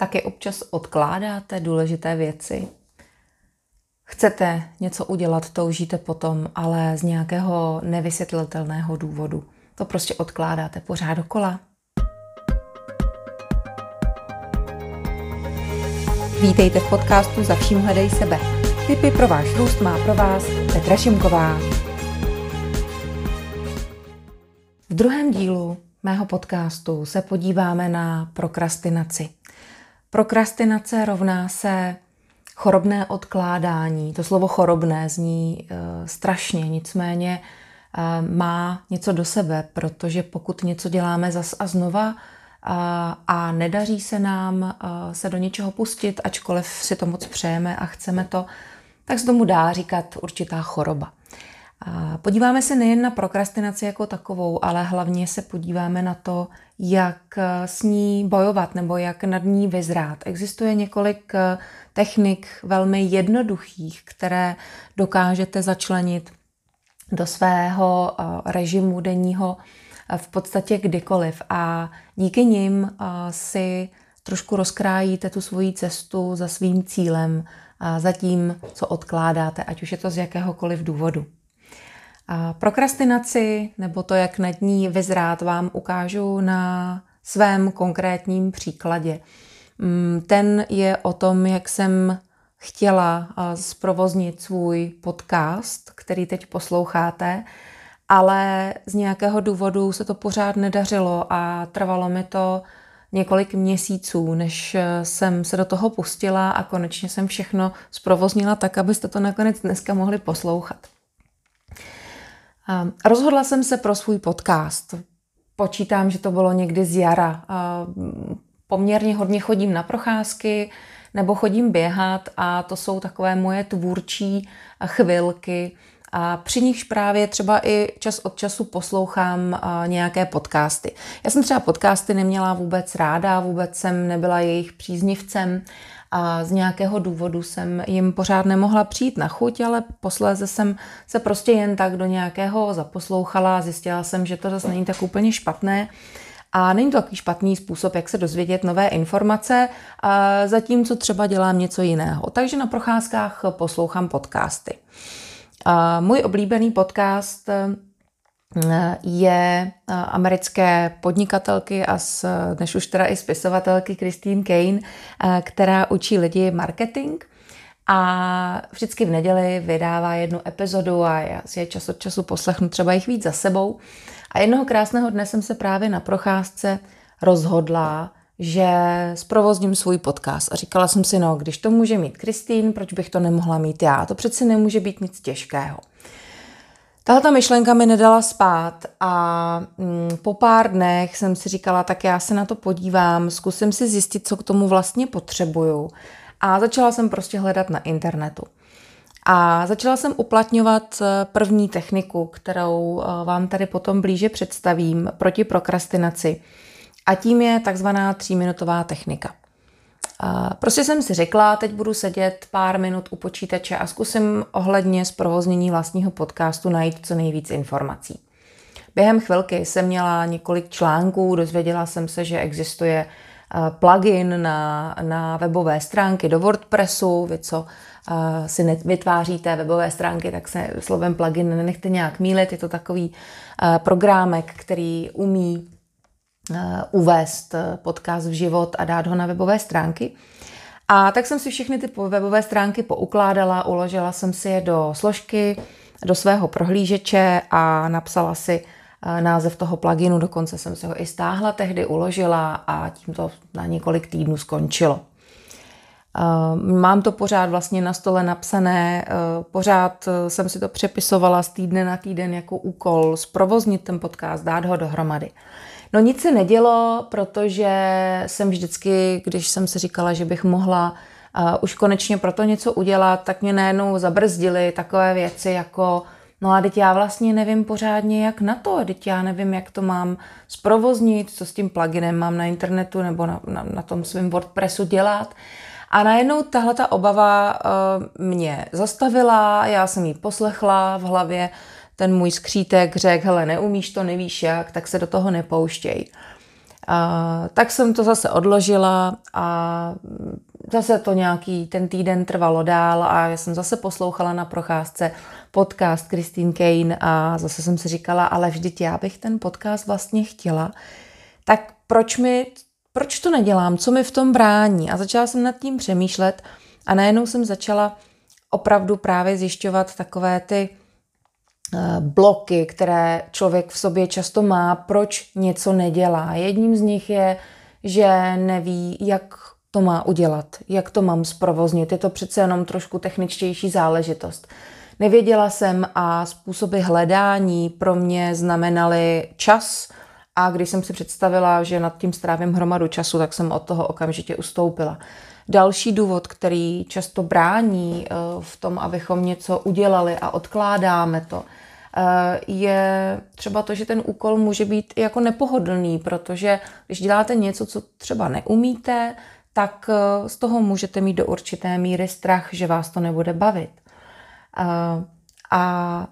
Taky občas odkládáte důležité věci. Chcete něco udělat, toužíte potom, ale z nějakého nevysvětlitelného důvodu. To prostě odkládáte pořád dokola. Vítejte v podcastu Za vším hledej sebe. Tipy pro váš růst má pro vás Petra Šimková. V druhém dílu mého podcastu se podíváme na prokrastinaci. Prokrastinace rovná se chorobné odkládání. To slovo chorobné zní e, strašně, nicméně e, má něco do sebe, protože pokud něco děláme zas a znova a, a nedaří se nám se do něčeho pustit, ačkoliv si to moc přejeme a chceme to, tak se tomu dá říkat určitá choroba. Podíváme se nejen na prokrastinaci jako takovou, ale hlavně se podíváme na to, jak s ní bojovat nebo jak nad ní vyzrát. Existuje několik eh, technik velmi jednoduchých, které dokážete začlenit do svého eh, režimu denního eh, v podstatě kdykoliv a díky nim si trošku rozkrájíte tu svoji cestu za svým cílem, za tím, co odkládáte, ať už je to z jakéhokoliv důvodu. A prokrastinaci nebo to, jak nad ní vyzrát, vám ukážu na svém konkrétním příkladě. Mm, ten je o tom, jak jsem chtěla zprovoznit svůj podcast, který teď posloucháte, ale z nějakého důvodu se to pořád nedařilo a trvalo mi to několik měsíců, než jsem se do toho pustila a konečně jsem všechno zprovoznila tak, abyste to nakonec dneska mohli poslouchat. Rozhodla jsem se pro svůj podcast. Počítám, že to bylo někdy z jara. Poměrně hodně chodím na procházky nebo chodím běhat a to jsou takové moje tvůrčí chvilky. A při nichž právě třeba i čas od času poslouchám nějaké podcasty. Já jsem třeba podcasty neměla vůbec ráda, vůbec jsem nebyla jejich příznivcem a z nějakého důvodu jsem jim pořád nemohla přijít na chuť, ale posléze jsem se prostě jen tak do nějakého zaposlouchala a zjistila jsem, že to zase není tak úplně špatné. A není to takový špatný způsob, jak se dozvědět nové informace, zatímco třeba dělám něco jiného. Takže na procházkách poslouchám podcasty. Můj oblíbený podcast je americké podnikatelky a s, dnes už teda i spisovatelky Christine Kane, která učí lidi marketing a vždycky v neděli vydává jednu epizodu a já si je čas od času poslechnu třeba jich víc za sebou. A jednoho krásného dne jsem se právě na procházce rozhodla, že zprovozním svůj podcast. A říkala jsem si, no, když to může mít Kristýn, proč bych to nemohla mít já? To přeci nemůže být nic těžkého. Tahle ta myšlenka mi nedala spát a mm, po pár dnech jsem si říkala, tak já se na to podívám, zkusím si zjistit, co k tomu vlastně potřebuju. A začala jsem prostě hledat na internetu. A začala jsem uplatňovat eh, první techniku, kterou eh, vám tady potom blíže představím proti prokrastinaci. A tím je takzvaná tříminutová technika. Prostě jsem si řekla, teď budu sedět pár minut u počítače a zkusím ohledně zprovoznění vlastního podcastu najít co nejvíc informací. Během chvilky jsem měla několik článků, dozvěděla jsem se, že existuje plugin na, na webové stránky do WordPressu, vy co si vytváříte webové stránky, tak se slovem plugin nenechte nějak mílit, je to takový programek, který umí uvést eh, podcast v život a dát ho na webové stránky. A tak jsem si všechny ty webové stránky poukládala, uložila jsem si je do složky, do svého prohlížeče a napsala si eh, název toho pluginu, dokonce jsem si ho i stáhla tehdy, uložila a tím to na několik týdnů skončilo. Mám to pořád vlastně na stole napsané, pořád jsem si to přepisovala z týdne na týden jako úkol, zprovoznit ten podcast, dát ho dohromady. No nic se nedělo, protože jsem vždycky, když jsem si říkala, že bych mohla uh, už konečně pro to něco udělat, tak mě najednou zabrzdily takové věci jako No a teď já vlastně nevím pořádně, jak na to. Teď já nevím, jak to mám zprovoznit, co s tím pluginem mám na internetu nebo na, na, na tom svém WordPressu dělat. A najednou tahle ta obava uh, mě zastavila, já jsem ji poslechla v hlavě, ten můj skřítek řekl, hele, neumíš to, nevíš jak, tak se do toho nepouštěj. A, tak jsem to zase odložila a zase to nějaký ten týden trvalo dál a já jsem zase poslouchala na procházce podcast Christine Kane a zase jsem si říkala, ale vždyť já bych ten podcast vlastně chtěla, tak proč mi, proč to nedělám, co mi v tom brání? A začala jsem nad tím přemýšlet a najednou jsem začala opravdu právě zjišťovat takové ty bloky, které člověk v sobě často má, proč něco nedělá. Jedním z nich je, že neví, jak to má udělat, jak to mám zprovoznit. Je to přece jenom trošku techničtější záležitost. Nevěděla jsem a způsoby hledání pro mě znamenaly čas a když jsem si představila, že nad tím strávím hromadu času, tak jsem od toho okamžitě ustoupila. Další důvod, který často brání eh, v tom, abychom něco udělali a odkládáme to, eh, je třeba to, že ten úkol může být jako nepohodlný, protože když děláte něco, co třeba neumíte, tak eh, z toho můžete mít do určité míry strach, že vás to nebude bavit. A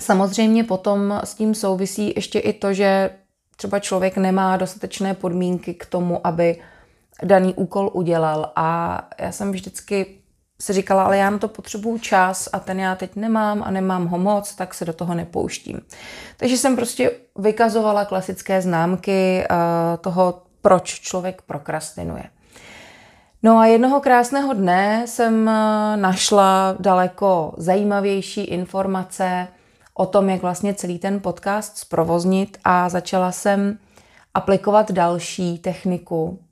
samozřejmě potom s tím souvisí ještě i to, že třeba člověk nemá dostatečné podmínky k tomu, aby daný úkol udělal. A já jsem vždycky si říkala, ale já na to potřebuju čas a ten já teď nemám a nemám ho moc, tak se do toho nepouštím. Takže jsem prostě vykazovala klasické známky uh, toho, proč člověk prokrastinuje. No a jednoho krásného dne jsem eh, našla daleko zajímavější informace o tom, jak vlastně celý ten podcast zprovoznit a začala jsem aplikovat další techniku eh,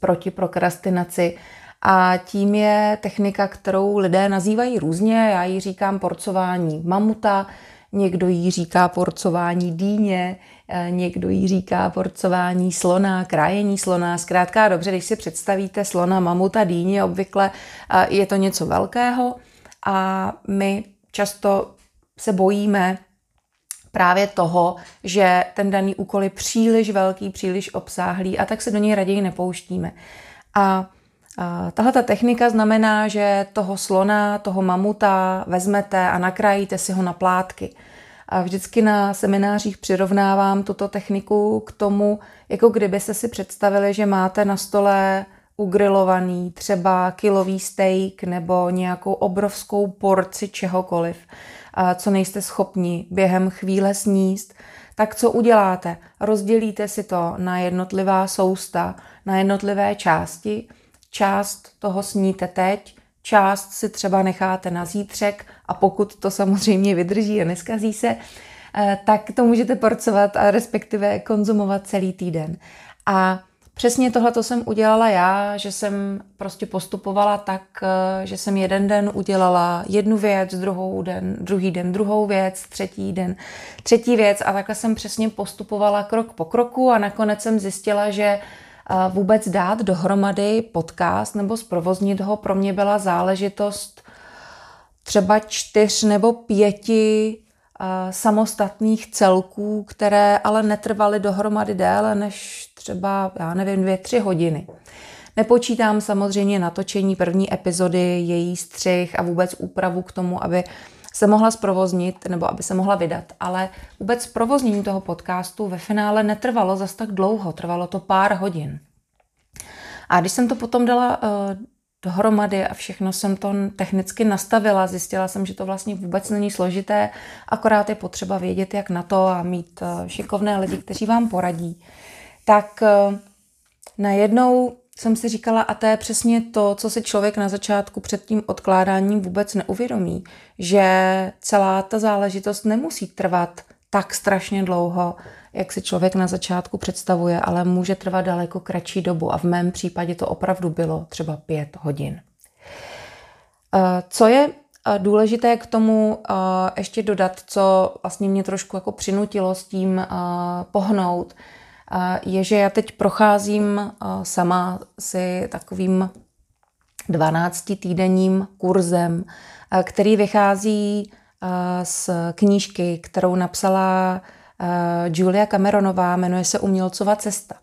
proti prokrastinaci. A tím je technika, kterou lidé nazývají různě. Já ji říkám porcování mamuta, někdo jí říká porcování dýně, Eh, někdo jí říká porcování slona, krájení slona. Zkrátka dobře, když si představíte slona, mamuta, dýně, obvykle eh, je to něco velkého a my často se bojíme právě toho, že ten daný úkol je příliš velký, příliš obsáhlý a tak se do něj raději nepouštíme. A Tahle ta technika znamená, že toho slona, toho mamuta vezmete a nakrájíte si ho na plátky. A vždycky na seminářích přirovnávám tuto techniku k tomu, jako kdyby se si představili, že máte na stole ugrilovaný třeba kilový steak nebo nějakou obrovskou porci čehokoliv, co nejste schopni během chvíle sníst, tak co uděláte? Rozdělíte si to na jednotlivá sousta, na jednotlivé části. Část toho sníte teď, část si třeba necháte na zítřek a pokud to samozřejmě vydrží a neskazí se, eh, tak to můžete porcovat a respektive konzumovat celý týden. A přesně tohle to jsem udělala já, že jsem prostě postupovala tak, eh, že jsem jeden den udělala jednu věc, druhou den, druhý den druhou věc, třetí den třetí věc a takhle jsem přesně postupovala krok po kroku a nakonec jsem zjistila, že vůbec dát dohromady podcast nebo zprovoznit ho pro mě byla záležitost třeba čtyř nebo pěti samostatných celků, které ale netrvaly dohromady déle než třeba, já nevím, dvě, tři hodiny. Nepočítám samozřejmě natočení první epizody, její střih a vůbec úpravu k tomu, aby se mohla zprovoznit nebo aby se mohla vydat. Ale vůbec provoznění toho podcastu ve finále netrvalo zas tak dlouho, trvalo to pár hodin. A když jsem to potom dala uh, dohromady a všechno jsem to technicky nastavila, zjistila jsem, že to vlastně vůbec není složité, akorát je potřeba vědět, jak na to a mít uh, šikovné lidi, kteří vám poradí. Tak uh, najednou jsem si říkala, a to je přesně to, co si člověk na začátku před tím odkládáním vůbec neuvědomí, že celá ta záležitost nemusí trvat tak strašně dlouho, jak si člověk na začátku představuje, ale může trvat daleko kratší dobu a v mém případě to opravdu bylo třeba pět hodin. Eh, co je eh, důležité k tomu eh, ještě dodat, co vlastně mě trošku jako přinutilo s tím pohnout, je, že já teď procházím sama si takovým 12 týdenním kurzem, který vychází z knížky, kterou napsala Julia Cameronová, jmenuje se Umělcova cesta.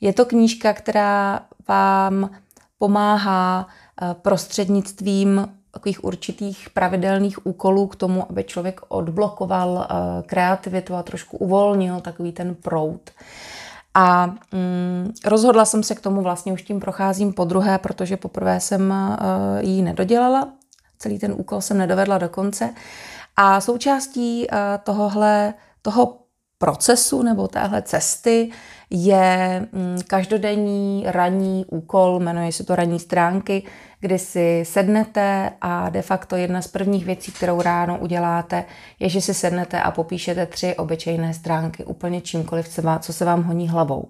Je to knížka, která vám pomáhá prostřednictvím takových určitých pravidelných úkolů k tomu, aby člověk odblokoval kreativitu a trošku uvolnil takový ten proud. A mm, rozhodla jsem se k tomu, vlastně už tím procházím po druhé, protože poprvé jsem ji nedodělala, celý ten úkol jsem nedovedla do konce. A součástí uh, tohohle, toho procesu nebo téhle cesty je mm, každodenní ranní úkol, jmenuje se to ranní stránky, kdy si sednete a de facto jedna z prvních věcí, kterou ráno uděláte, je, že si sednete a popíšete tři obyčejné stránky úplně čímkoliv, co se vám honí hlavou.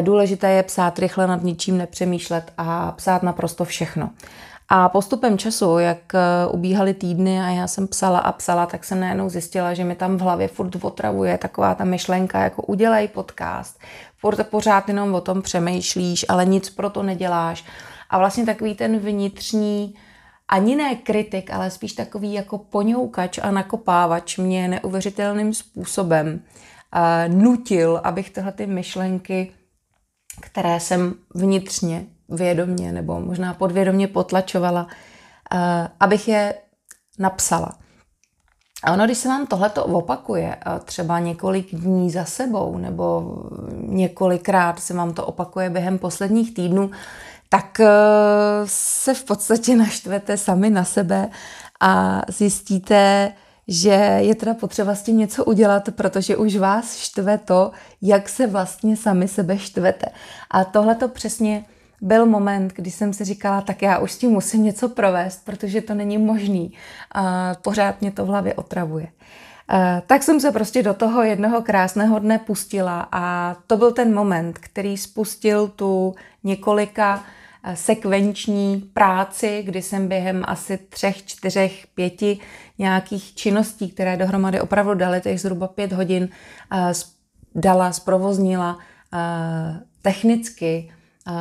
Důležité je psát rychle, nad ničím nepřemýšlet a psát naprosto všechno. A postupem času, jak eh, ubíhaly týdny a já jsem psala a psala, tak jsem najednou zjistila, že mi tam v hlavě furt otravuje taková ta myšlenka, jako udělej podcast. Furt pořád jenom o tom přemýšlíš, ale nic pro to neděláš. A vlastně takový ten vnitřní, ani ne kritik, ale spíš takový jako poňoukač a nakopávač mě neuvěřitelným způsobem uh, nutil, abych tyhle ty myšlenky, které jsem vnitřně vědomně nebo možná podvědomně potlačovala, uh, abych je napsala. A ono, když se vám tohleto opakuje, třeba několik dní za sebou, nebo několikrát se vám to opakuje během posledních týdnů, tak uh, se v podstatě naštvete sami na sebe a zjistíte, že je teda potřeba s tím něco udělat, protože už vás štve to, jak se vlastně sami sebe štvete. A tohle to přesně byl moment, kdy jsem si říkala, tak já už s tím musím něco provést, protože to není možný. A pořád mě to v hlavě otravuje. A tak jsem se prostě do toho jednoho krásného dne pustila a to byl ten moment, který spustil tu několika sekvenční práci, kdy jsem během asi třech, čtyřech, pěti nějakých činností, které dohromady opravdu daly těch zhruba pět hodin, dala, zprovoznila technicky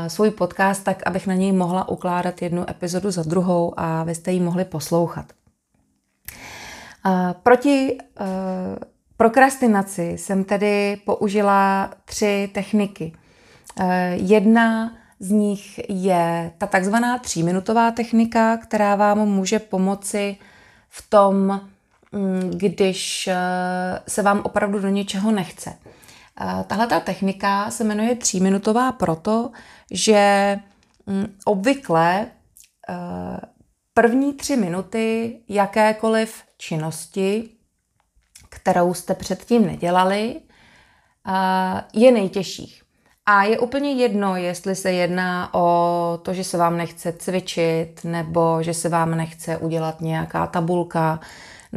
svůj podcast tak, abych na něj mohla ukládat jednu epizodu za druhou a vy jste ji mohli poslouchat. Proti uh, prokrastinaci jsem tedy použila tři techniky. Uh, jedna z nich je ta takzvaná tříminutová technika, která vám může pomoci v tom, mm, když uh, se vám opravdu do něčeho nechce. Tahle ta technika se jmenuje tříminutová proto, že mm, obvykle eh, první tři minuty jakékoliv činnosti, kterou jste předtím nedělali, eh, je nejtěžších. A je úplně jedno, jestli se jedná o to, že se vám nechce cvičit, nebo že se vám nechce udělat nějaká tabulka,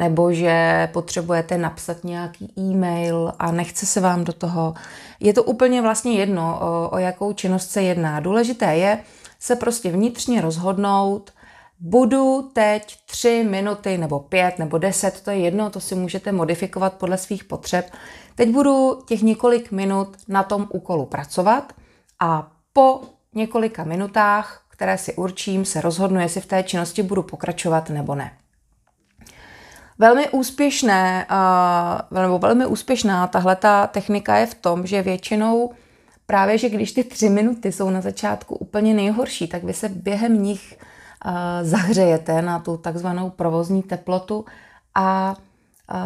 nebo že potřebujete napsat nějaký e-mail a nechce se vám do toho. Je to úplně vlastně jedno, o, o jakou činnost se jedná. Důležité je se prostě vnitřně rozhodnout, budu teď tři minuty nebo pět nebo deset, to je jedno, to si můžete modifikovat podle svých potřeb. Teď budu těch několik minut na tom úkolu pracovat a po několika minutách, které si určím, se rozhodnu, jestli v té činnosti budu pokračovat nebo ne. Velmi úspěšné, uh, nebo velmi úspěšná tahle ta technika je v tom, že většinou právě, že když ty tři minuty jsou na začátku úplně nejhorší, tak vy se během nich uh, zahřejete na tu takzvanou provozní teplotu a uh,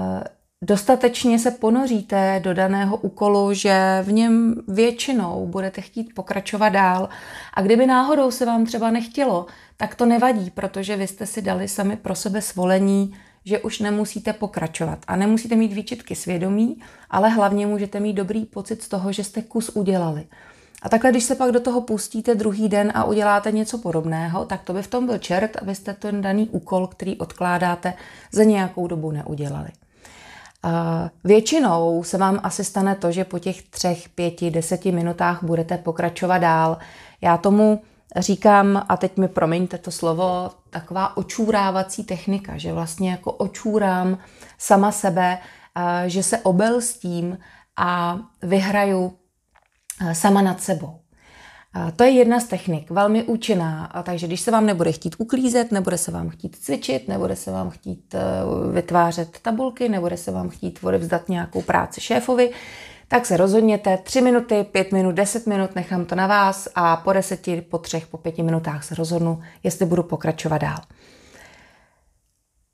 dostatečně se ponoříte do daného úkolu, že v něm většinou budete chtít pokračovat dál. A kdyby náhodou se vám třeba nechtělo, tak to nevadí, protože vy jste si dali sami pro sebe svolení, že už nemusíte pokračovat a nemusíte mít výčitky svědomí, ale hlavně můžete mít dobrý pocit z toho, že jste kus udělali. A takhle, když se pak do toho pustíte druhý den a uděláte něco podobného, tak to by v tom byl čert, abyste ten daný úkol, který odkládáte, za nějakou dobu neudělali. Většinou se vám asi stane to, že po těch třech, pěti, deseti minutách budete pokračovat dál. Já tomu říkám, a teď mi promiňte to slovo, taková očůrávací technika, že vlastně jako očůrám sama sebe, že se obelstím a vyhraju sama nad sebou. To je jedna z technik, velmi účinná, takže když se vám nebude chtít uklízet, nebude se vám chtít cvičit, nebude se vám chtít e, vytvářet tabulky, nebude se vám chtít odevzdat nějakou práci šéfovi, tak se rozhodněte 3 minuty, 5 minut, 10 minut, nechám to na vás a po deseti, po třech, po pěti minutách se rozhodnu, jestli budu pokračovat dál.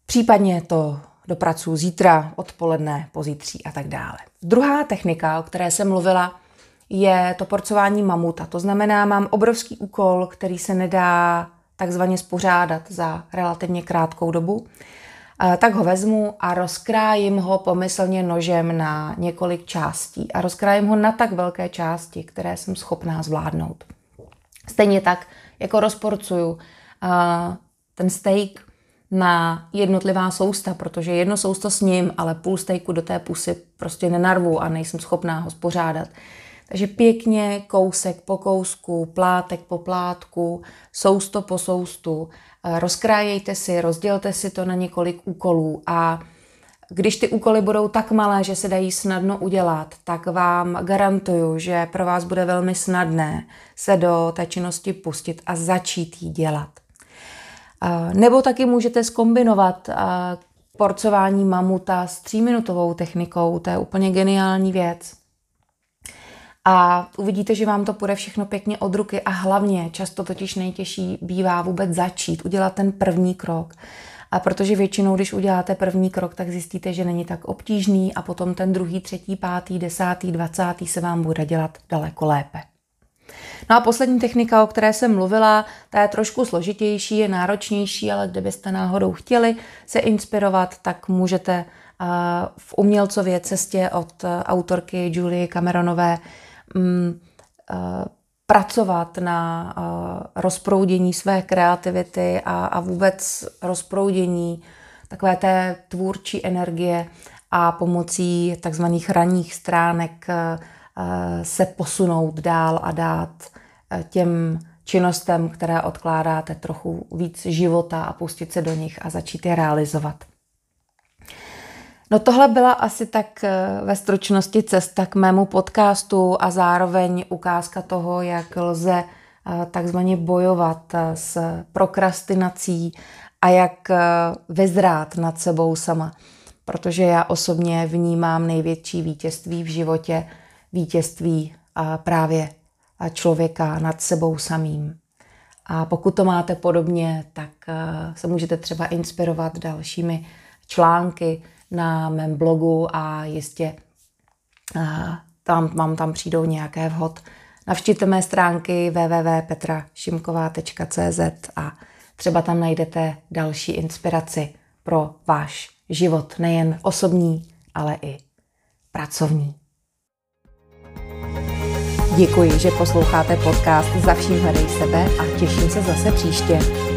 Případně to dopracuju zítra, odpoledne, pozítří a tak dále. Druhá technika, o které jsem mluvila, je to porcování mamuta. To znamená, mám obrovský úkol, který se nedá takzvaně spořádat za relativně krátkou dobu. Tak ho vezmu a rozkrájím ho pomyslně nožem na několik částí. A rozkrájím ho na tak velké části, které jsem schopná zvládnout. Stejně tak, jako rozporcuju ten steak na jednotlivá sousta, protože jedno sousto s ním, ale půl stejku do té pusy prostě nenarvu a nejsem schopná ho spořádat. Takže pěkně kousek po kousku, plátek po plátku, sousto po soustu. Eh, rozkrájejte si, rozdělte si to na několik úkolů a když ty úkoly budou tak malé, že se dají snadno udělat, tak vám garantuju, že pro vás bude velmi snadné se do té činnosti pustit a začít ji dělat. Eh, nebo taky můžete skombinovat eh, porcování mamuta s tříminutovou technikou, to je úplně geniální věc a uvidíte, že vám to půjde všechno pěkně od ruky a hlavně často totiž nejtěžší bývá vůbec začít, udělat ten první krok. A protože většinou, když uděláte první krok, tak zjistíte, že není tak obtížný a potom ten druhý, třetí, pátý, desátý, dvacátý se vám bude dělat daleko lépe. No a poslední technika, o které jsem mluvila, ta je trošku složitější, je náročnější, ale kdybyste náhodou chtěli se inspirovat, tak můžete v umělcově cestě od autorky Julie Cameronové Mm, eh, pracovat na eh, rozproudění své kreativity a, a vůbec rozproudění takové té tvůrčí energie a pomocí takzvaných ranních stránek eh, se posunout dál a dát těm činnostem, které odkládáte trochu víc života a pustit se do nich a začít je realizovat. No tohle byla asi tak eh, ve stručnosti cesta k mému podcastu a zároveň ukázka toho, jak lze eh, takzvaně bojovat eh, s prokrastinací a jak vyzrát nad sebou sama. Protože já osobně vnímám největší vítězství v životě, vítězství právě člověka nad sebou samým. A pokud to máte podobně, tak se můžete třeba inspirovat dalšími články, na mém blogu a jistě tam, vám tam přijdou nějaké vhod. Navštivte mé stránky www.petrašimková.cz a třeba tam najdete další inspiraci pro váš život, nejen osobní, ale i pracovní. Děkuji, že posloucháte podcast Za vším hledej sebe a těším se zase příště.